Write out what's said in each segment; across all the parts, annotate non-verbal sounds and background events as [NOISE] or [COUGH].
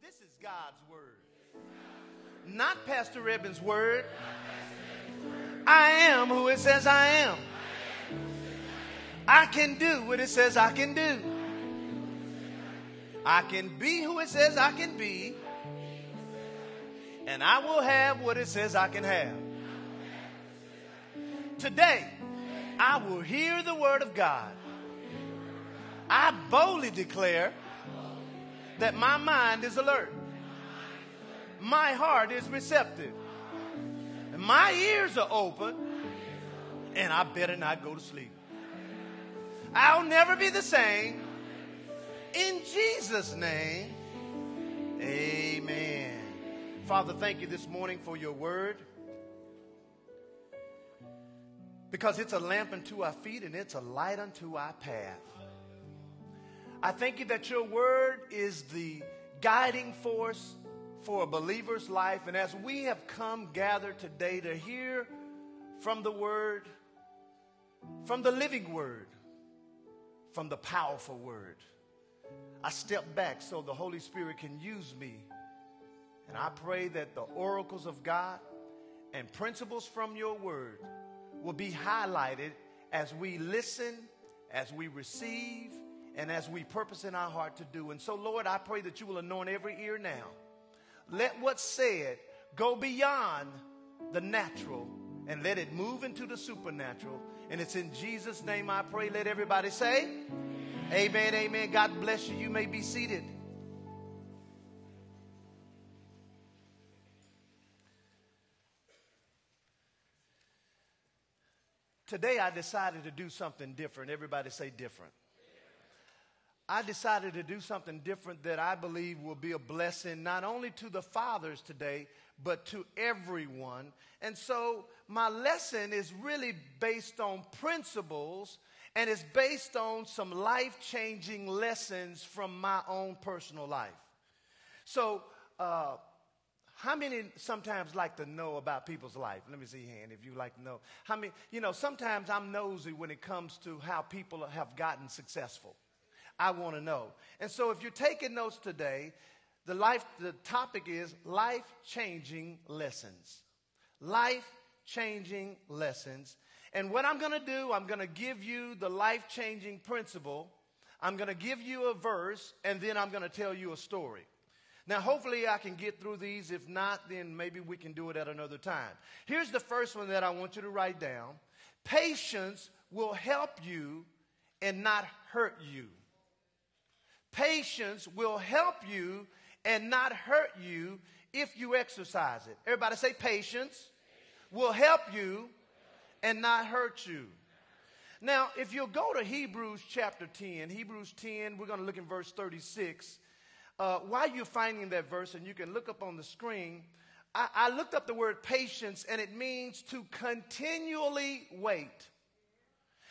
This is God's word. Not Pastor Ribbon's word. I am who it says I am. I can do what it says I can do. I can be who it says I can be. And I will have what it says I can have. Today, I will hear the word of God. I boldly declare that my mind is alert. My heart is receptive. And my ears are open. And I better not go to sleep. I'll never be the same. In Jesus' name, amen. Father, thank you this morning for your word. Because it's a lamp unto our feet and it's a light unto our path. I thank you that your word is the guiding force for a believer's life. And as we have come gathered today to hear from the word, from the living word, from the powerful word, I step back so the Holy Spirit can use me. And I pray that the oracles of God and principles from your word will be highlighted as we listen, as we receive, and as we purpose in our heart to do. And so, Lord, I pray that you will anoint every ear now. Let what's said go beyond the natural and let it move into the supernatural. And it's in Jesus' name I pray. Let everybody say, Amen, amen. God bless you. You may be seated. Today I decided to do something different. Everybody say different. I decided to do something different that I believe will be a blessing not only to the fathers today, but to everyone. And so my lesson is really based on principles and it's based on some life changing lessons from my own personal life. So, uh, how many sometimes like to know about people's life? Let me see your hand if you like to know. How many, you know, sometimes I'm nosy when it comes to how people have gotten successful. I want to know. And so if you're taking notes today, the life the topic is life changing lessons. Life changing lessons. And what I'm going to do, I'm going to give you the life changing principle. I'm going to give you a verse, and then I'm going to tell you a story. Now, hopefully, I can get through these. If not, then maybe we can do it at another time. Here's the first one that I want you to write down Patience will help you and not hurt you. Patience will help you and not hurt you if you exercise it. Everybody say patience will help you and not hurt you. Now, if you'll go to Hebrews chapter 10, Hebrews 10, we're going to look in verse 36. Uh, while you're finding that verse, and you can look up on the screen, I, I looked up the word patience, and it means to continually wait.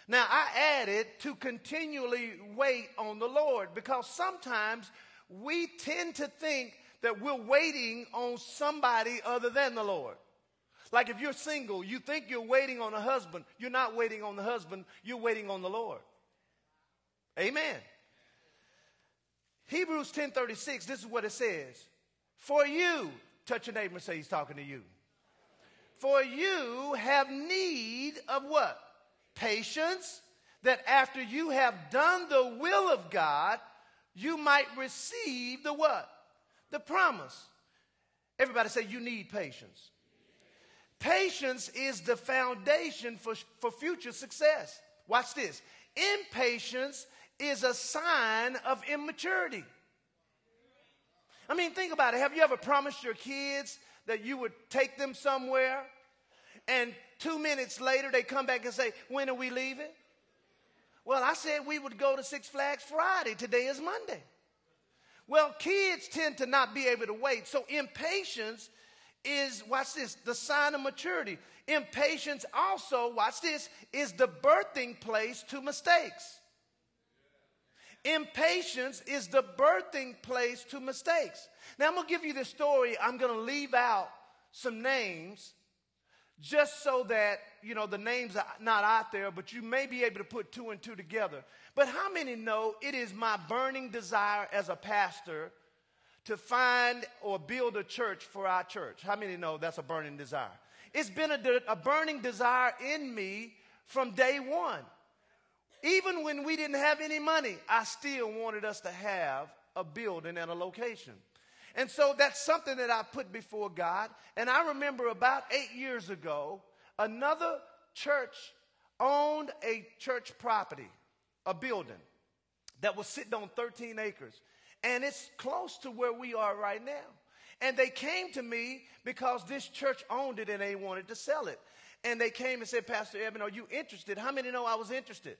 Now, I added to continually wait on the Lord because sometimes we tend to think that we're waiting on somebody other than the Lord. Like if you're single, you think you're waiting on a husband. You're not waiting on the husband, you're waiting on the Lord. Amen. Hebrews 10:36, this is what it says. For you, touch your neighbor and say he's talking to you. For you have need of what? Patience, that after you have done the will of God, you might receive the what? The promise. Everybody say you need patience. Patience is the foundation for, for future success. Watch this. Impatience is a sign of immaturity. I mean, think about it. Have you ever promised your kids that you would take them somewhere and two minutes later they come back and say, When are we leaving? Well, I said we would go to Six Flags Friday. Today is Monday. Well, kids tend to not be able to wait. So impatience is, watch this, the sign of maturity. Impatience also, watch this, is the birthing place to mistakes. Impatience is the birthing place to mistakes. Now, I'm going to give you this story. I'm going to leave out some names just so that, you know, the names are not out there, but you may be able to put two and two together. But how many know it is my burning desire as a pastor to find or build a church for our church. How many know that's a burning desire? It's been a, a burning desire in me from day one. Even when we didn't have any money, I still wanted us to have a building and a location. And so that's something that I put before God. And I remember about eight years ago, another church owned a church property, a building that was sitting on 13 acres. And it's close to where we are right now. And they came to me because this church owned it and they wanted to sell it. And they came and said, Pastor Evan, are you interested? How many know I was interested?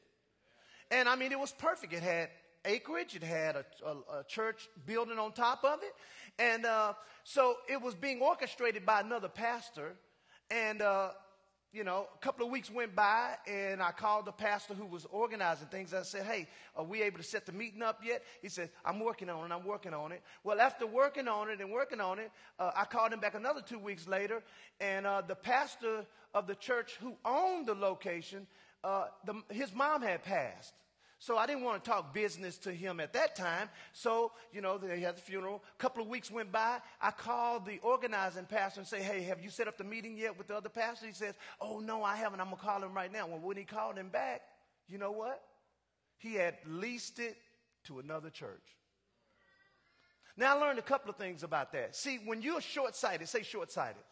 And I mean, it was perfect. It had acreage, it had a, a, a church building on top of it. And uh, so it was being orchestrated by another pastor. And uh, you know, a couple of weeks went by and I called the pastor who was organizing things. I said, Hey, are we able to set the meeting up yet? He said, I'm working on it. I'm working on it. Well, after working on it and working on it, uh, I called him back another two weeks later and uh, the pastor of the church who owned the location, uh, the, his mom had passed. So I didn't want to talk business to him at that time. So, you know, they had the funeral. A couple of weeks went by. I called the organizing pastor and say, hey, have you set up the meeting yet with the other pastor? He says, oh, no, I haven't. I'm going to call him right now. Well, when he called him back, you know what? He had leased it to another church. Now, I learned a couple of things about that. See, when you're short sighted, say short sighted.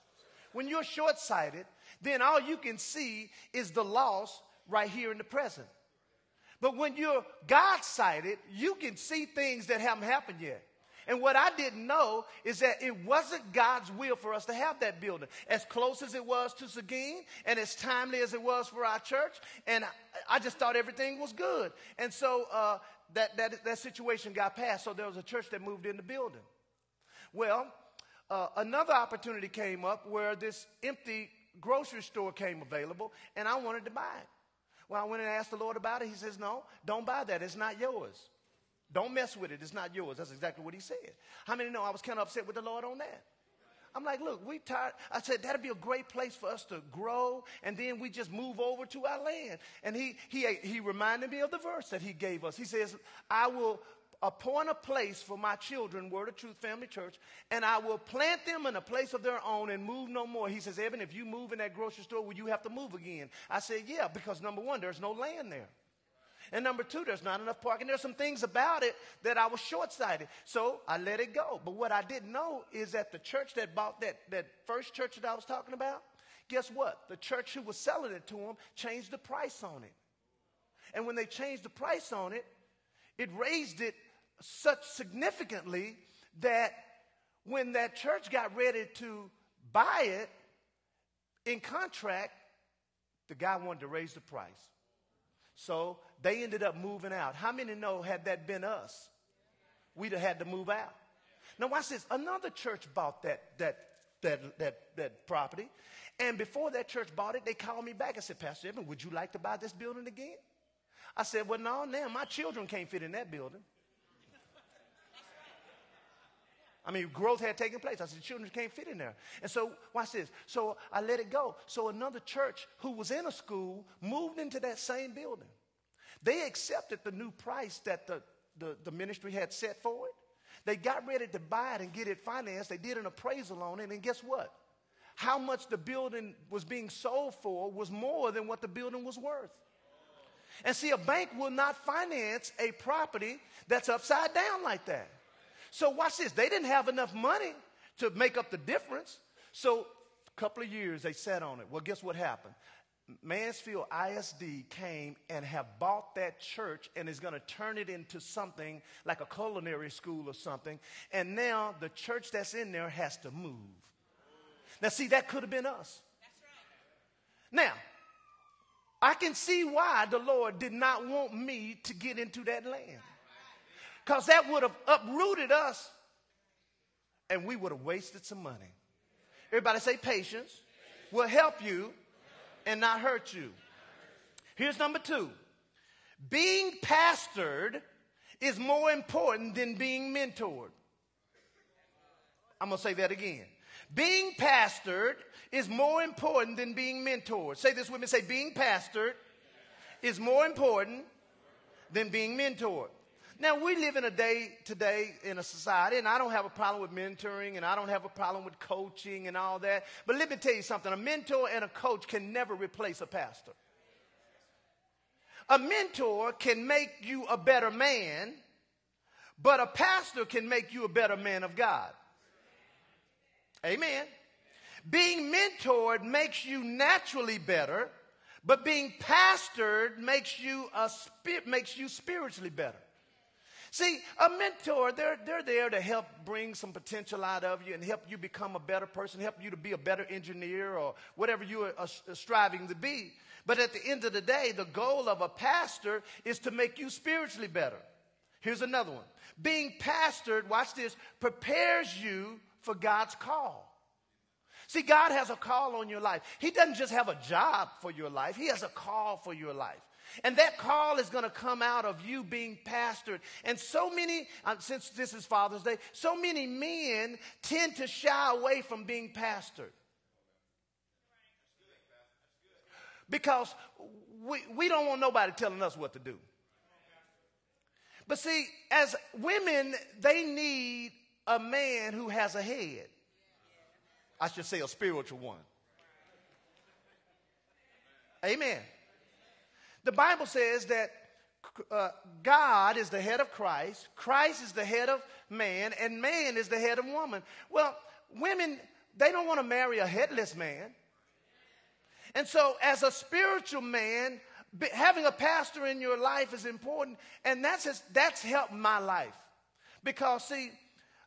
When you're short sighted, then all you can see is the loss right here in the present. But when you're God sighted, you can see things that haven't happened yet. And what I didn't know is that it wasn't God's will for us to have that building. As close as it was to Seguin and as timely as it was for our church. And I just thought everything was good. And so uh, that, that, that situation got passed. So there was a church that moved in the building. Well, uh, another opportunity came up where this empty grocery store came available and I wanted to buy it. Well, I went and asked the Lord about it. He says, No, don't buy that. It's not yours. Don't mess with it. It's not yours. That's exactly what he said. How many know I was kind of upset with the Lord on that? I'm like, look, we tired. I said that'd be a great place for us to grow, and then we just move over to our land. And he he he reminded me of the verse that he gave us. He says, "I will appoint a place for my children, Word of Truth Family Church, and I will plant them in a place of their own and move no more. He says, Evan, if you move in that grocery store, will you have to move again? I said, yeah, because number one, there's no land there. And number two, there's not enough parking. There's some things about it that I was short sighted. So I let it go. But what I didn't know is that the church that bought that, that first church that I was talking about, guess what? The church who was selling it to them changed the price on it. And when they changed the price on it, it raised it such significantly that when that church got ready to buy it in contract, the guy wanted to raise the price. So they ended up moving out. How many know had that been us, we'd have had to move out? Now watch this. Another church bought that that that that that property. And before that church bought it, they called me back and said, Pastor Evan, would you like to buy this building again? I said, Well, no, now my children can't fit in that building. I mean, growth had taken place. I said, children can't fit in there. And so, watch this. So I let it go. So another church who was in a school moved into that same building. They accepted the new price that the, the, the ministry had set for it. They got ready to buy it and get it financed. They did an appraisal on it. And guess what? How much the building was being sold for was more than what the building was worth. And see, a bank will not finance a property that's upside down like that. So watch this. They didn't have enough money to make up the difference. So a couple of years they sat on it. Well, guess what happened? Mansfield ISD came and have bought that church and is going to turn it into something like a culinary school or something. And now the church that's in there has to move. Now, see, that could have been us. Right. Now, I can see why the Lord did not want me to get into that land because that would have uprooted us and we would have wasted some money. Everybody say patience will help you and not hurt you. Here's number two being pastored is more important than being mentored. I'm going to say that again. Being pastored is more important than being mentored. Say this with me. Say, being pastored is more important than being mentored. Now, we live in a day today in a society, and I don't have a problem with mentoring, and I don't have a problem with coaching and all that. But let me tell you something a mentor and a coach can never replace a pastor. A mentor can make you a better man, but a pastor can make you a better man of God. Amen. Being mentored makes you naturally better, but being pastored makes you a makes you spiritually better. See, a mentor, they're, they're there to help bring some potential out of you and help you become a better person, help you to be a better engineer or whatever you are striving to be. But at the end of the day, the goal of a pastor is to make you spiritually better. Here's another one. Being pastored, watch this, prepares you for God's call. See, God has a call on your life. He doesn't just have a job for your life, He has a call for your life. And that call is going to come out of you being pastored. And so many, uh, since this is Father's Day, so many men tend to shy away from being pastored. Because we, we don't want nobody telling us what to do. But see, as women, they need a man who has a head. I should say a spiritual one. Amen. The Bible says that uh, God is the head of Christ, Christ is the head of man, and man is the head of woman. Well, women, they don't want to marry a headless man. And so, as a spiritual man, having a pastor in your life is important, and that's, just, that's helped my life. Because, see,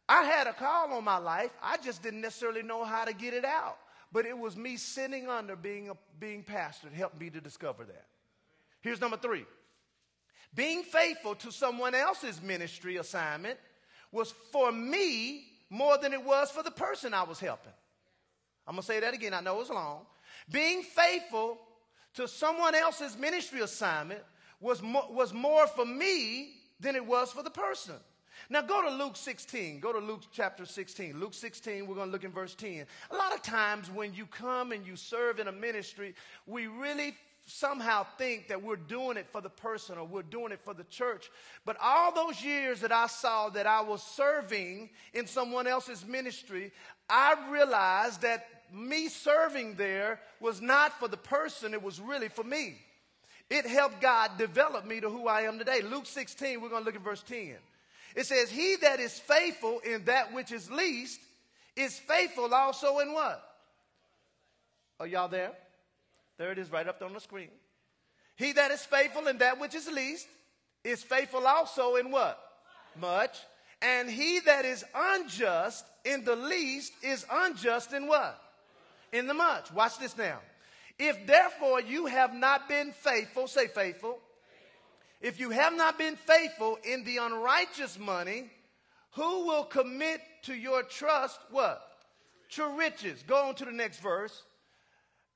I had a call on my life, I just didn't necessarily know how to get it out. But it was me sitting under being, a, being pastored helped me to discover that. Here's number three being faithful to someone else's ministry assignment was for me more than it was for the person I was helping. I'm going to say that again. I know it's long. Being faithful to someone else's ministry assignment was more, was more for me than it was for the person. Now go to Luke 16. Go to Luke chapter 16. Luke 16, we're going to look in verse 10. A lot of times when you come and you serve in a ministry, we really somehow think that we're doing it for the person or we're doing it for the church. But all those years that I saw that I was serving in someone else's ministry, I realized that me serving there was not for the person, it was really for me. It helped God develop me to who I am today. Luke 16, we're going to look at verse 10. It says, He that is faithful in that which is least is faithful also in what? Are y'all there? There it is right up there on the screen. He that is faithful in that which is least is faithful also in what? Much. And he that is unjust in the least is unjust in what? In the much. Watch this now. If therefore you have not been faithful, say faithful. If you have not been faithful in the unrighteous money, who will commit to your trust what? To riches. Go on to the next verse.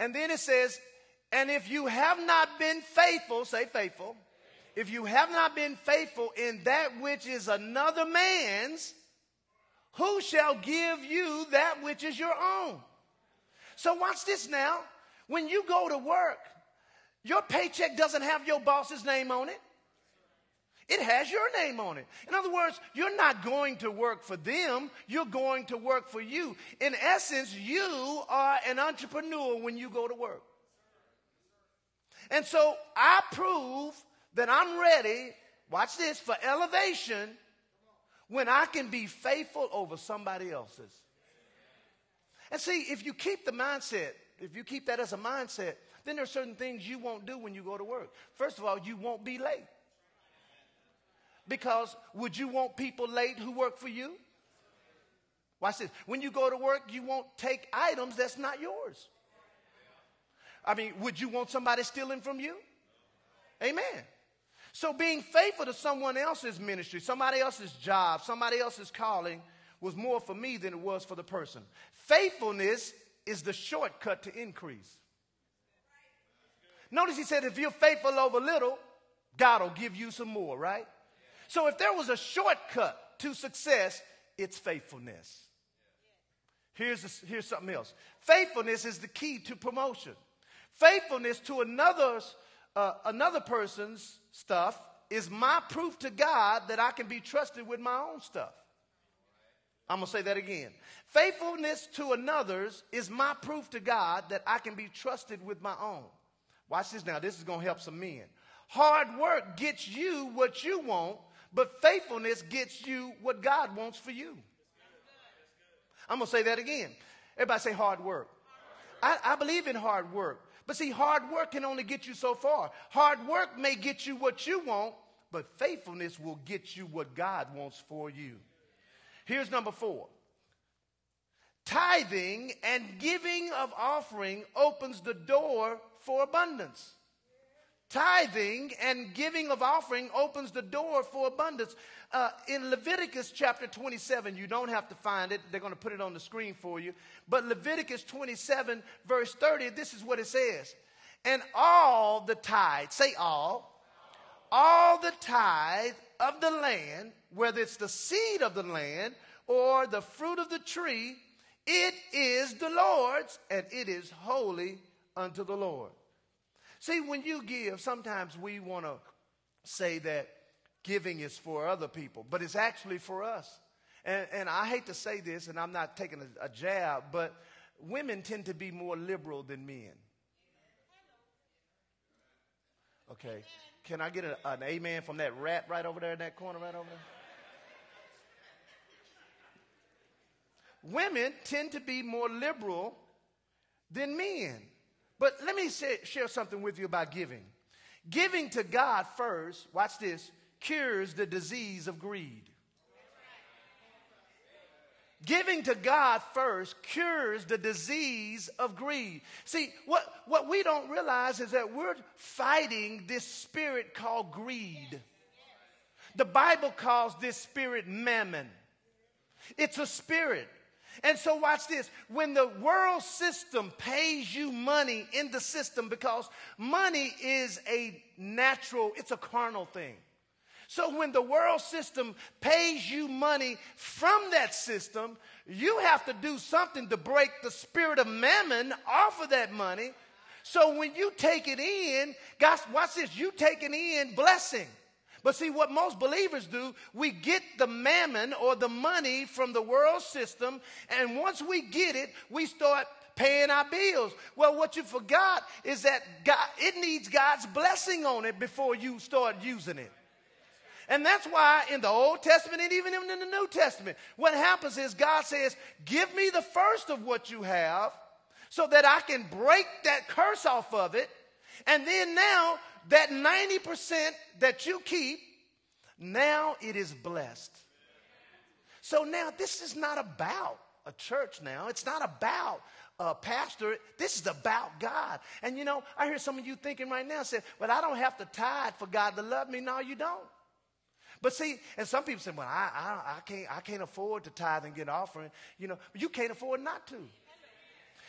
And then it says, and if you have not been faithful, say faithful, if you have not been faithful in that which is another man's, who shall give you that which is your own? So watch this now. When you go to work, your paycheck doesn't have your boss's name on it. It has your name on it. In other words, you're not going to work for them, you're going to work for you. In essence, you are an entrepreneur when you go to work. And so I prove that I'm ready, watch this, for elevation when I can be faithful over somebody else's. And see, if you keep the mindset, if you keep that as a mindset, then there are certain things you won't do when you go to work. First of all, you won't be late. Because would you want people late who work for you? Watch this. When you go to work, you won't take items that's not yours. I mean, would you want somebody stealing from you? Amen. So being faithful to someone else's ministry, somebody else's job, somebody else's calling was more for me than it was for the person. Faithfulness is the shortcut to increase. Notice he said, if you're faithful over little, God will give you some more, right? So if there was a shortcut to success, it's faithfulness. Here's, a, here's something else faithfulness is the key to promotion. Faithfulness to another's, uh, another person's stuff is my proof to God that I can be trusted with my own stuff. I'm going to say that again. Faithfulness to another's is my proof to God that I can be trusted with my own. Watch this now. This is going to help some men. Hard work gets you what you want, but faithfulness gets you what God wants for you. I'm going to say that again. Everybody say hard work. I, I believe in hard work. But see, hard work can only get you so far. Hard work may get you what you want, but faithfulness will get you what God wants for you. Here's number four tithing and giving of offering opens the door for abundance. Tithing and giving of offering opens the door for abundance. Uh, in Leviticus chapter 27, you don't have to find it, they're going to put it on the screen for you. But Leviticus 27, verse 30, this is what it says. And all the tithe, say all, all the tithe of the land, whether it's the seed of the land or the fruit of the tree, it is the Lord's and it is holy unto the Lord. See, when you give, sometimes we want to say that giving is for other people, but it's actually for us. And, and I hate to say this, and I'm not taking a, a jab, but women tend to be more liberal than men. Okay. Can I get a, an amen from that rat right over there in that corner, right over there? Women tend to be more liberal than men. But let me say, share something with you about giving. Giving to God first, watch this, cures the disease of greed. Giving to God first cures the disease of greed. See, what, what we don't realize is that we're fighting this spirit called greed. The Bible calls this spirit mammon. It's a spirit. And so, watch this. When the world system pays you money in the system, because money is a natural, it's a carnal thing. So, when the world system pays you money from that system, you have to do something to break the spirit of mammon off of that money. So, when you take it in, God, watch this, you take it in blessing. But see, what most believers do, we get the mammon or the money from the world system, and once we get it, we start paying our bills. Well, what you forgot is that God, it needs God's blessing on it before you start using it. And that's why in the Old Testament and even in the New Testament, what happens is God says, Give me the first of what you have so that I can break that curse off of it. And then now that 90% that you keep, now it is blessed. So now this is not about a church now. It's not about a pastor. This is about God. And you know, I hear some of you thinking right now, say, but I don't have to tithe for God to love me. No, you don't. But see, and some people say, well, I, I, I, can't, I can't afford to tithe and get an offering. You know, you can't afford not to.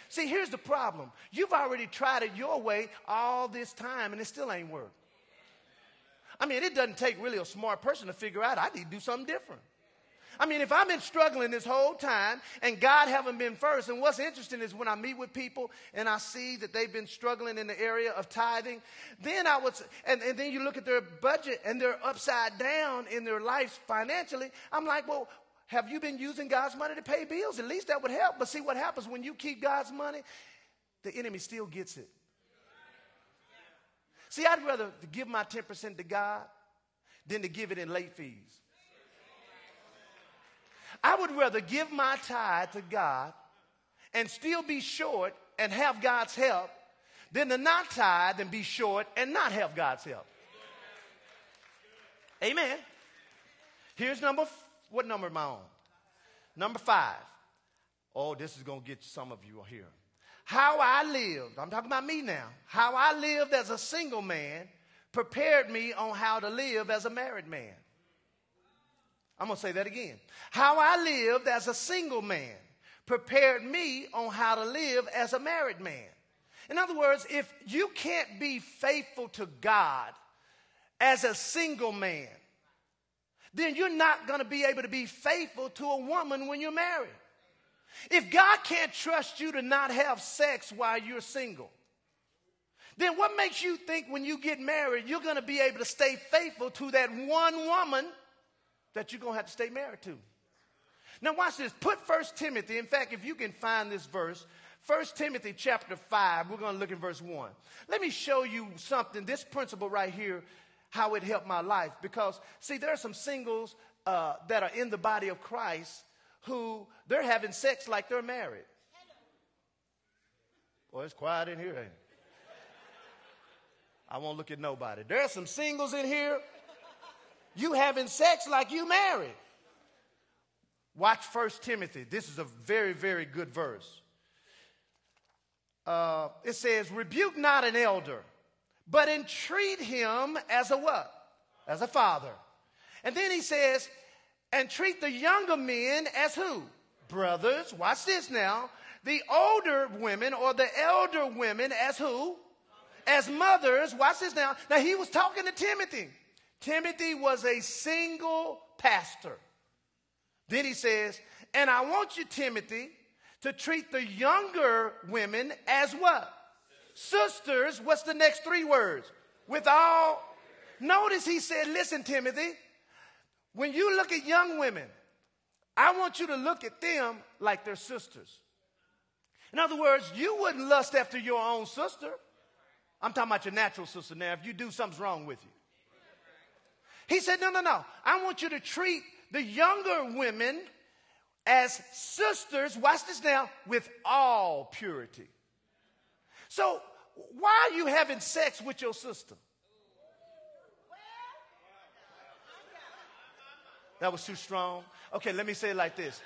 See, here's the problem. You've already tried it your way all this time and it still ain't worked. I mean, it doesn't take really a smart person to figure out I need to do something different. I mean, if I've been struggling this whole time and God haven't been first, and what's interesting is when I meet with people and I see that they've been struggling in the area of tithing, then I would, and, and then you look at their budget and they're upside down in their lives financially. I'm like, well, have you been using God's money to pay bills? At least that would help. But see what happens when you keep God's money? The enemy still gets it. See, I'd rather give my 10% to God than to give it in late fees. I would rather give my tithe to God and still be short and have God's help than to not tithe and be short and not have God's help. Amen. Here's number what number am I on? Number five. Oh, this is going to get some of you here. How I lived, I'm talking about me now. How I lived as a single man prepared me on how to live as a married man. I'm going to say that again. How I lived as a single man prepared me on how to live as a married man. In other words, if you can't be faithful to God as a single man, then you're not going to be able to be faithful to a woman when you're married. If God can't trust you to not have sex while you're single, then what makes you think when you get married, you're going to be able to stay faithful to that one woman that you're going to have to stay married to? Now, watch this. Put First Timothy. In fact, if you can find this verse, First Timothy chapter 5, we're going to look at verse 1. Let me show you something, this principle right here, how it helped my life. Because, see, there are some singles uh, that are in the body of Christ who they're having sex like they're married. Boy, it's quiet in here, ain't it? I won't look at nobody. There are some singles in here. You having sex like you married. Watch First Timothy. This is a very, very good verse. Uh, it says, rebuke not an elder, but entreat him as a what? As a father. And then he says, and treat the younger men as who? Brothers. Watch this now. The older women or the elder women as who? As mothers. Watch this now. Now he was talking to Timothy. Timothy was a single pastor. Then he says, and I want you, Timothy, to treat the younger women as what? Sisters. What's the next three words? With all. Notice he said, listen, Timothy, when you look at young women, I want you to look at them like they're sisters. In other words, you wouldn't lust after your own sister. I'm talking about your natural sister now. If you do, something's wrong with you. He said, No, no, no. I want you to treat the younger women as sisters, watch this now, with all purity. So, why are you having sex with your sister? That was too strong. Okay, let me say it like this.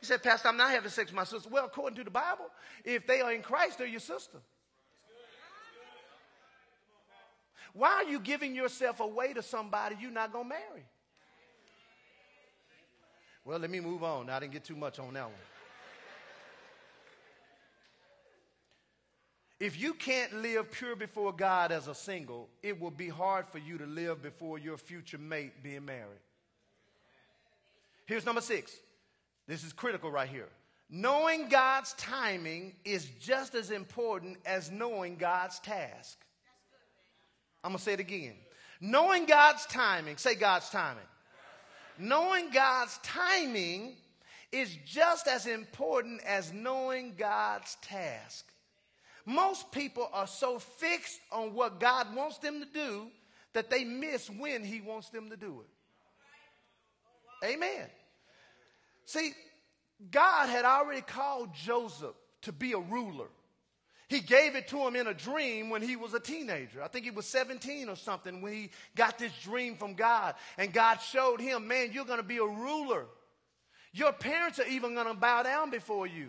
He said, Pastor, I'm not having sex with my sister. Well, according to the Bible, if they are in Christ, they're your sister. Why are you giving yourself away to somebody you're not going to marry? Well, let me move on. I didn't get too much on that one. If you can't live pure before God as a single, it will be hard for you to live before your future mate being married. Here's number six. This is critical right here. Knowing God's timing is just as important as knowing God's task. I'm going to say it again. Knowing God's timing, say God's timing. Knowing God's timing is just as important as knowing God's task. Most people are so fixed on what God wants them to do that they miss when He wants them to do it. Amen. See, God had already called Joseph to be a ruler. He gave it to him in a dream when he was a teenager. I think he was 17 or something when he got this dream from God. And God showed him, man, you're going to be a ruler. Your parents are even going to bow down before you.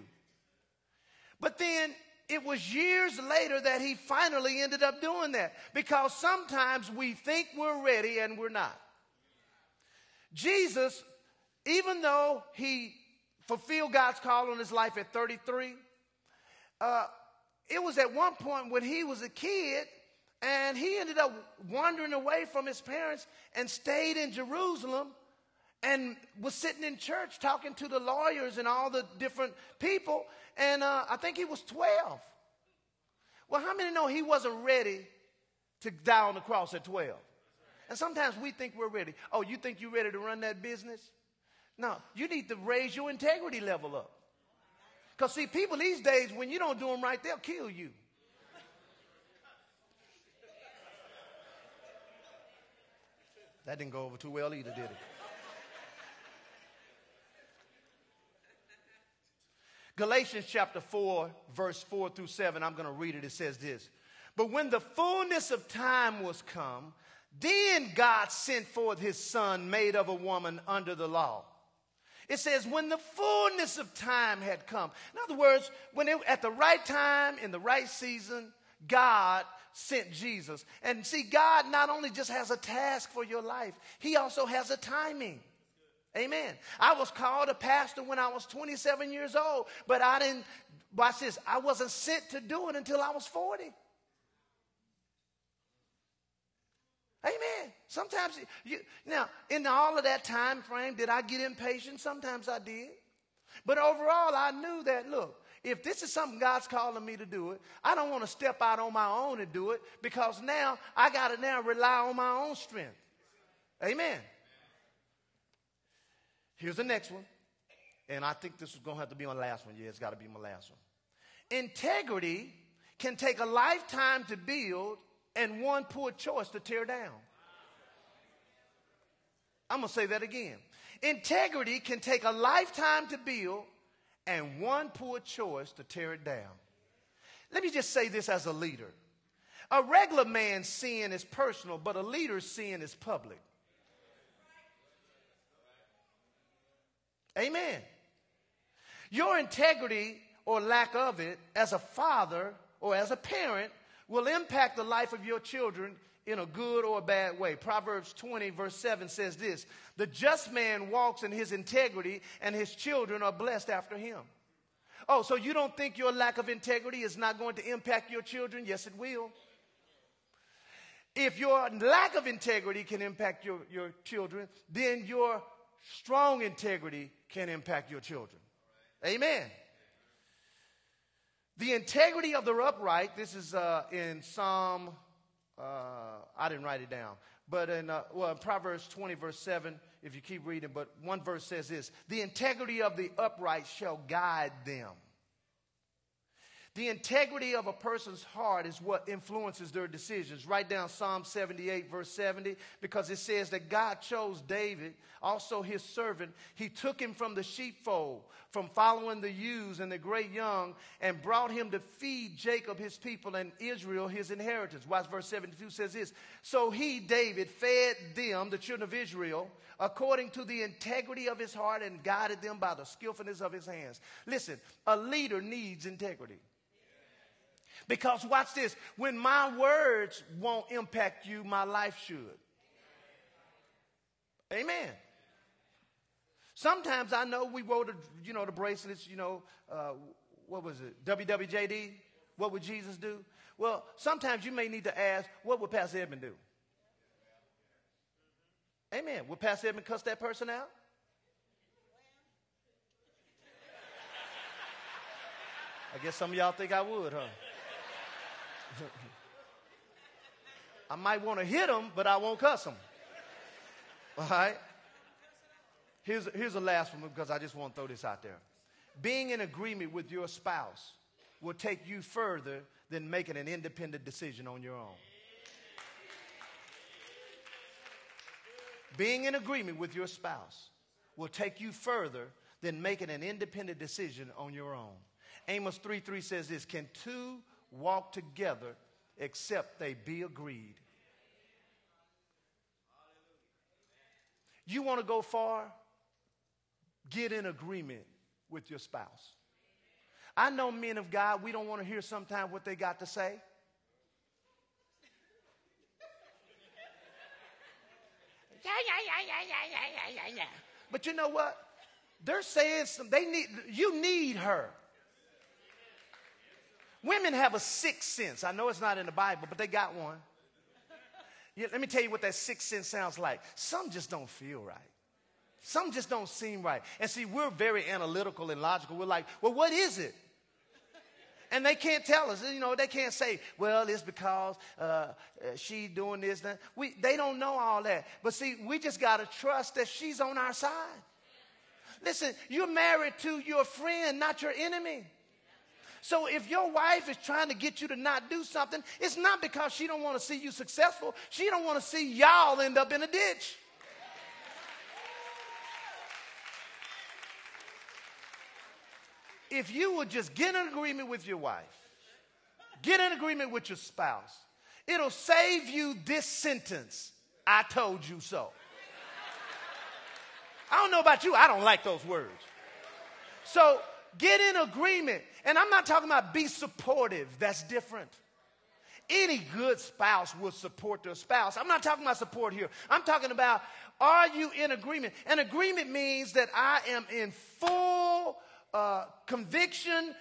But then it was years later that he finally ended up doing that because sometimes we think we're ready and we're not. Jesus, even though he fulfilled God's call on his life at 33, uh, it was at one point when he was a kid and he ended up wandering away from his parents and stayed in Jerusalem and was sitting in church talking to the lawyers and all the different people. And uh, I think he was 12. Well, how many know he wasn't ready to die on the cross at 12? And sometimes we think we're ready. Oh, you think you're ready to run that business? No, you need to raise your integrity level up. Because, see, people these days, when you don't do them right, they'll kill you. That didn't go over too well either, did it? Galatians chapter 4, verse 4 through 7, I'm going to read it. It says this But when the fullness of time was come, then God sent forth his son, made of a woman under the law. It says, when the fullness of time had come. In other words, when it, at the right time, in the right season, God sent Jesus. And see, God not only just has a task for your life, He also has a timing. Amen. I was called a pastor when I was 27 years old, but I didn't, watch this, I wasn't sent to do it until I was 40. Amen. Sometimes you now in all of that time frame, did I get impatient? Sometimes I did. But overall, I knew that look, if this is something God's calling me to do it, I don't want to step out on my own and do it because now I got to now rely on my own strength. Amen. Here's the next one. And I think this is going to have to be my last one. Yeah, it's got to be my last one. Integrity can take a lifetime to build and one poor choice to tear down. I'm going to say that again. Integrity can take a lifetime to build and one poor choice to tear it down. Let me just say this as a leader. A regular man's sin is personal, but a leader's sin is public. Amen. Your integrity or lack of it as a father or as a parent will impact the life of your children in a good or a bad way. Proverbs 20, verse 7 says this The just man walks in his integrity, and his children are blessed after him. Oh, so you don't think your lack of integrity is not going to impact your children? Yes, it will. If your lack of integrity can impact your, your children, then your strong integrity can impact your children. Amen. The integrity of the upright, this is uh, in Psalm, uh, I didn't write it down, but in, uh, well, in Proverbs 20, verse 7, if you keep reading, but one verse says this The integrity of the upright shall guide them. The integrity of a person's heart is what influences their decisions. Write down Psalm 78, verse 70, because it says that God chose David, also his servant. He took him from the sheepfold, from following the ewes and the great young, and brought him to feed Jacob his people and Israel his inheritance. Watch verse 72 says this So he, David, fed them, the children of Israel, according to the integrity of his heart and guided them by the skillfulness of his hands. Listen, a leader needs integrity. Because watch this when my words won't impact you, my life should. Amen. Sometimes I know we wore the, you know, the bracelets, you know, uh, what was it, WWJD? What would Jesus do? Well, sometimes you may need to ask, what would Pastor Edmund do? Amen. Would Pastor Edmund cuss that person out? I guess some of y'all think I would, huh? [LAUGHS] I might want to hit them, but I won't cuss them. All right? Here's, here's the last one because I just want to throw this out there. Being in agreement with your spouse will take you further than making an independent decision on your own. Being in agreement with your spouse will take you further than making an independent decision on your own. Amos 3 3 says this Can two walk together except they be agreed. You want to go far? Get in agreement with your spouse. I know men of God, we don't want to hear sometimes what they got to say. Yeah, yeah, yeah, yeah, yeah, yeah, yeah, yeah. But you know what? They're saying some, they need, you need her. Women have a sixth sense. I know it's not in the Bible, but they got one. Yeah, let me tell you what that sixth sense sounds like. Some just don't feel right. Some just don't seem right. And see, we're very analytical and logical. We're like, well, what is it? And they can't tell us. You know, they can't say, well, it's because uh, uh, she doing this. That. We, they don't know all that. But see, we just got to trust that she's on our side. Listen, you're married to your friend, not your enemy. So if your wife is trying to get you to not do something, it's not because she don't want to see you successful. She don't want to see y'all end up in a ditch. If you would just get in agreement with your wife, get in agreement with your spouse, it'll save you this sentence I told you so. I don't know about you, I don't like those words. So Get in agreement. And I'm not talking about be supportive, that's different. Any good spouse will support their spouse. I'm not talking about support here. I'm talking about are you in agreement? And agreement means that I am in full uh, conviction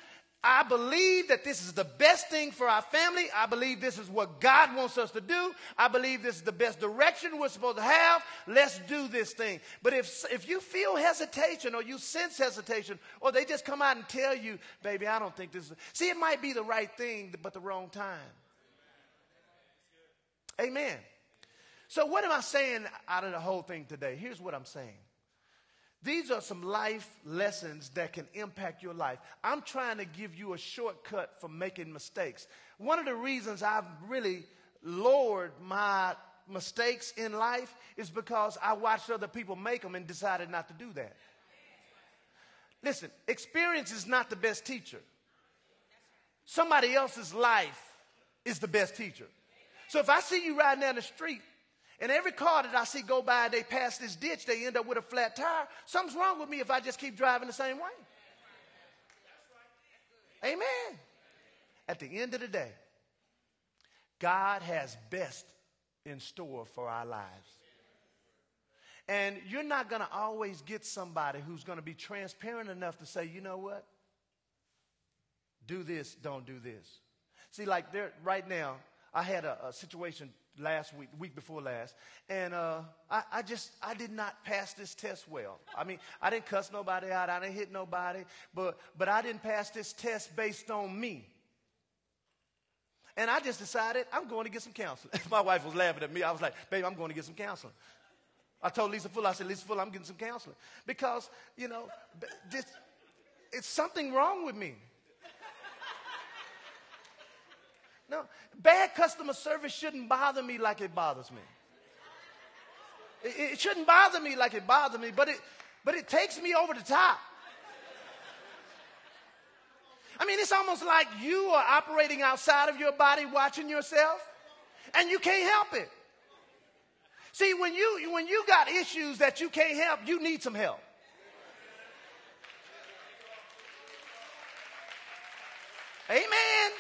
I believe that this is the best thing for our family. I believe this is what God wants us to do. I believe this is the best direction we're supposed to have. Let's do this thing. But if, if you feel hesitation or you sense hesitation or they just come out and tell you, baby, I don't think this is, see, it might be the right thing, but the wrong time. Amen. So, what am I saying out of the whole thing today? Here's what I'm saying these are some life lessons that can impact your life. I'm trying to give you a shortcut for making mistakes. One of the reasons I've really lowered my mistakes in life is because I watched other people make them and decided not to do that. Listen, experience is not the best teacher. Somebody else's life is the best teacher. So if I see you riding down the street and every car that I see go by, they pass this ditch, they end up with a flat tire. Something's wrong with me if I just keep driving the same way. Amen. At the end of the day, God has best in store for our lives. And you're not going to always get somebody who's going to be transparent enough to say, you know what? Do this, don't do this. See, like there, right now, I had a, a situation last week, week before last, and uh, I, I, just I did not pass this test well. I mean, I didn't cuss nobody out, I didn't hit nobody, but but I didn't pass this test based on me. And I just decided I'm going to get some counseling. [LAUGHS] My wife was laughing at me. I was like, babe, I'm going to get some counseling. I told Lisa Fuller, I said, Lisa Fuller, I'm getting some counseling. Because, you know, this, it's something wrong with me. No, bad customer service shouldn't bother me like it bothers me. It, it shouldn't bother me like it bothers me, but it, but it takes me over the top. I mean, it's almost like you are operating outside of your body, watching yourself, and you can't help it. See, when you when you got issues that you can't help, you need some help. Amen.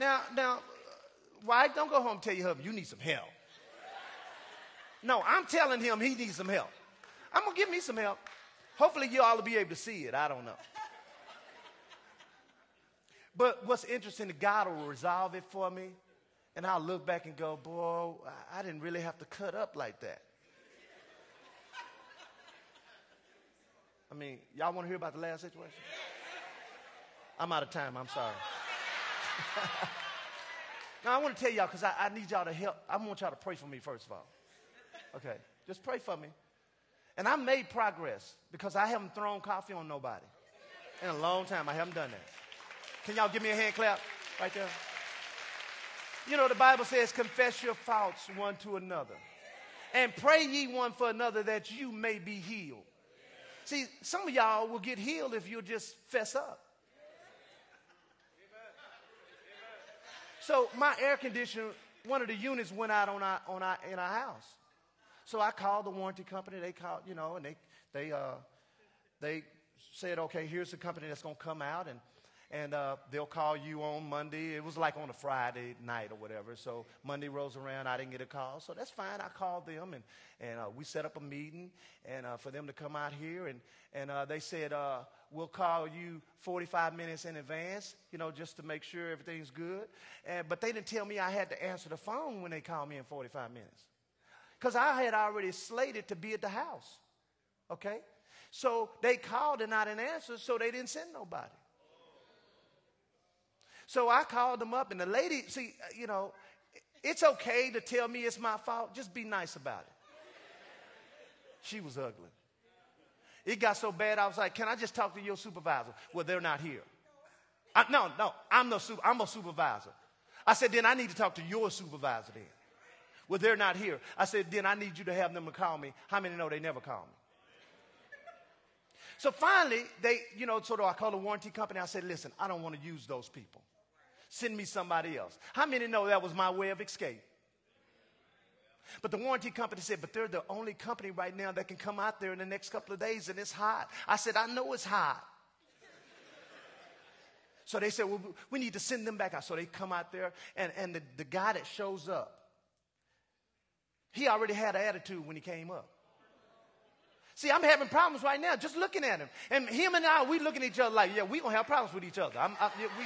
Now, now, wife, don't go home and tell your husband you need some help. No, I'm telling him he needs some help. I'm gonna give me some help. Hopefully, you all will be able to see it. I don't know. But what's interesting, God will resolve it for me, and I'll look back and go, boy, I didn't really have to cut up like that. I mean, y'all want to hear about the last situation? I'm out of time. I'm sorry. [LAUGHS] now, I want to tell y'all because I, I need y'all to help. I want y'all to pray for me, first of all. Okay, just pray for me. And I made progress because I haven't thrown coffee on nobody in a long time. I haven't done that. Can y'all give me a hand clap right there? You know, the Bible says, confess your faults one to another and pray ye one for another that you may be healed. See, some of y'all will get healed if you'll just fess up. So my air conditioner, one of the units went out on our, on our, in our house. So I called the warranty company. They called, you know, and they, they, uh, they said, okay, here's the company that's going to come out and, and uh, they'll call you on Monday. It was like on a Friday night or whatever. So Monday rolls around, I didn't get a call. So that's fine. I called them and, and uh, we set up a meeting and uh, for them to come out here. And, and uh, they said, uh, we'll call you 45 minutes in advance, you know, just to make sure everything's good. And, but they didn't tell me I had to answer the phone when they called me in 45 minutes. Because I had already slated to be at the house. Okay? So they called and I didn't answer, so they didn't send nobody. So I called them up, and the lady, see, uh, you know, it's okay to tell me it's my fault. Just be nice about it. She was ugly. It got so bad, I was like, Can I just talk to your supervisor? Well, they're not here. I, no, no, I'm, no super, I'm a supervisor. I said, Then I need to talk to your supervisor then. Well, they're not here. I said, Then I need you to have them to call me. How many know they never call me? So finally, they, you know, so I called the warranty company. I said, Listen, I don't want to use those people. Send me somebody else. How many know that was my way of escape? But the warranty company said, but they're the only company right now that can come out there in the next couple of days and it's hot. I said, I know it's hot. so they said, well, we need to send them back out. So they come out there and, and the, the guy that shows up, he already had an attitude when he came up. See, I'm having problems right now just looking at him. And him and I, we looking at each other like, yeah, we going to have problems with each other. I'm, I, yeah, we.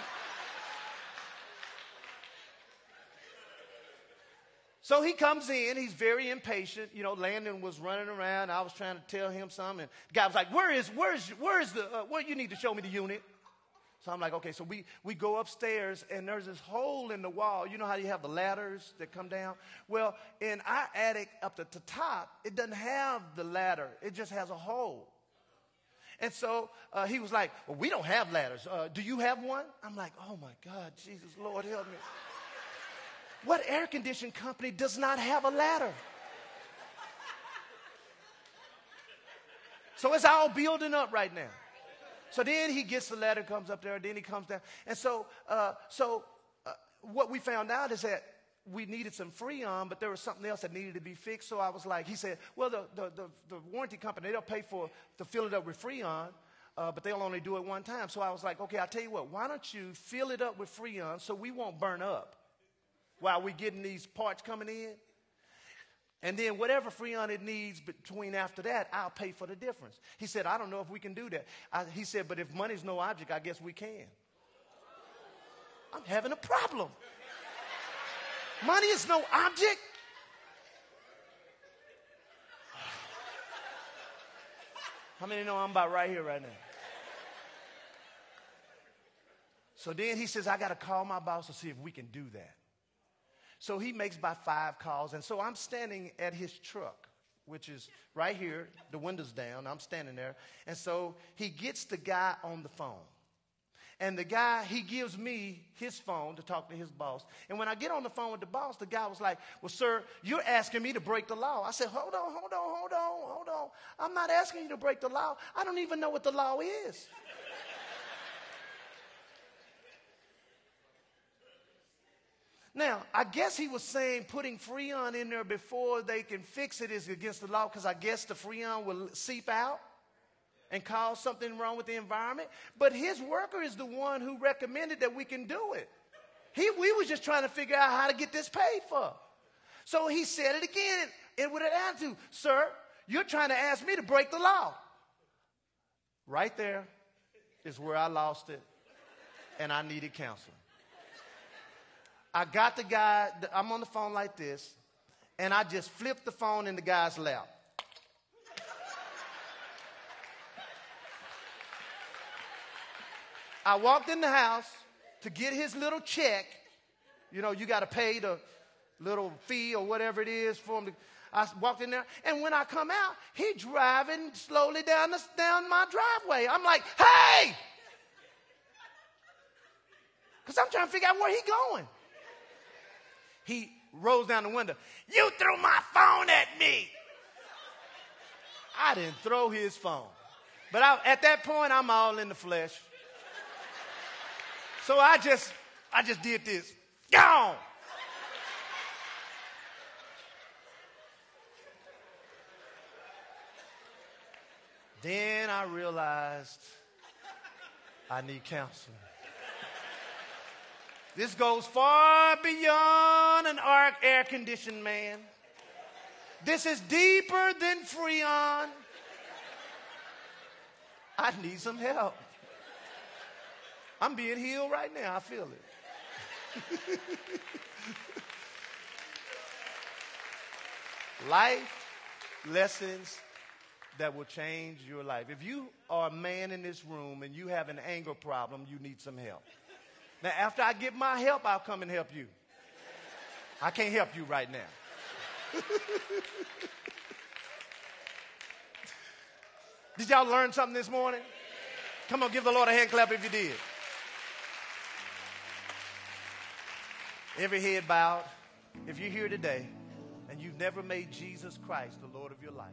So he comes in, he's very impatient. You know, Landon was running around. I was trying to tell him something. And the guy was like, Where is, where is, where is the, uh, where you need to show me the unit? So I'm like, okay, so we, we go upstairs and there's this hole in the wall. You know how you have the ladders that come down? Well, in our attic up at the top, it doesn't have the ladder, it just has a hole. And so uh, he was like, well, we don't have ladders. Uh, do you have one? I'm like, oh my God, Jesus, Lord, help me. What air conditioning company does not have a ladder? So it's all building up right now. So then he gets the ladder, comes up there, then he comes down. And so, uh, so uh, what we found out is that we needed some Freon, but there was something else that needed to be fixed. So I was like, he said, well, the, the, the, the warranty company, they'll pay for to fill it up with Freon, uh, but they'll only do it one time. So I was like, okay, I'll tell you what, why don't you fill it up with Freon so we won't burn up while we're getting these parts coming in? And then whatever Freon it needs between after that, I'll pay for the difference. He said, I don't know if we can do that. I, he said, but if money's no object, I guess we can. I'm having a problem. Money is no object. How many know I'm about right here, right now? So then he says, I got to call my boss to see if we can do that. So he makes about five calls. And so I'm standing at his truck, which is right here, the window's down. I'm standing there. And so he gets the guy on the phone. And the guy, he gives me his phone to talk to his boss. And when I get on the phone with the boss, the guy was like, Well, sir, you're asking me to break the law. I said, Hold on, hold on, hold on, hold on. I'm not asking you to break the law. I don't even know what the law is. Now, I guess he was saying putting Freon in there before they can fix it is against the law because I guess the Freon will seep out and cause something wrong with the environment. But his worker is the one who recommended that we can do it. He, we was just trying to figure out how to get this paid for. So he said it again and with an attitude, sir, you're trying to ask me to break the law. Right there is where I lost it and I needed counseling. I got the guy, I'm on the phone like this, and I just flipped the phone in the guy's lap. I walked in the house to get his little check. You know, you got to pay the little fee or whatever it is for him to. I walked in there, and when I come out, he driving slowly down the, down my driveway. I'm like, hey, because I'm trying to figure out where he going he rolls down the window. You threw my phone at me. I didn't throw his phone. But I, at that point, I'm all in the flesh. So I just, I just did this. Gone. Then I realized I need counseling. This goes far beyond an arc air conditioned man. This is deeper than Freon. I need some help. I'm being healed right now. I feel it. [LAUGHS] life lessons that will change your life. If you are a man in this room and you have an anger problem, you need some help. Now, after I get my help, I'll come and help you. I can't help you right now. [LAUGHS] did y'all learn something this morning? Come on, give the Lord a hand clap if you did. Every head bowed. If you're here today and you've never made Jesus Christ the Lord of your life,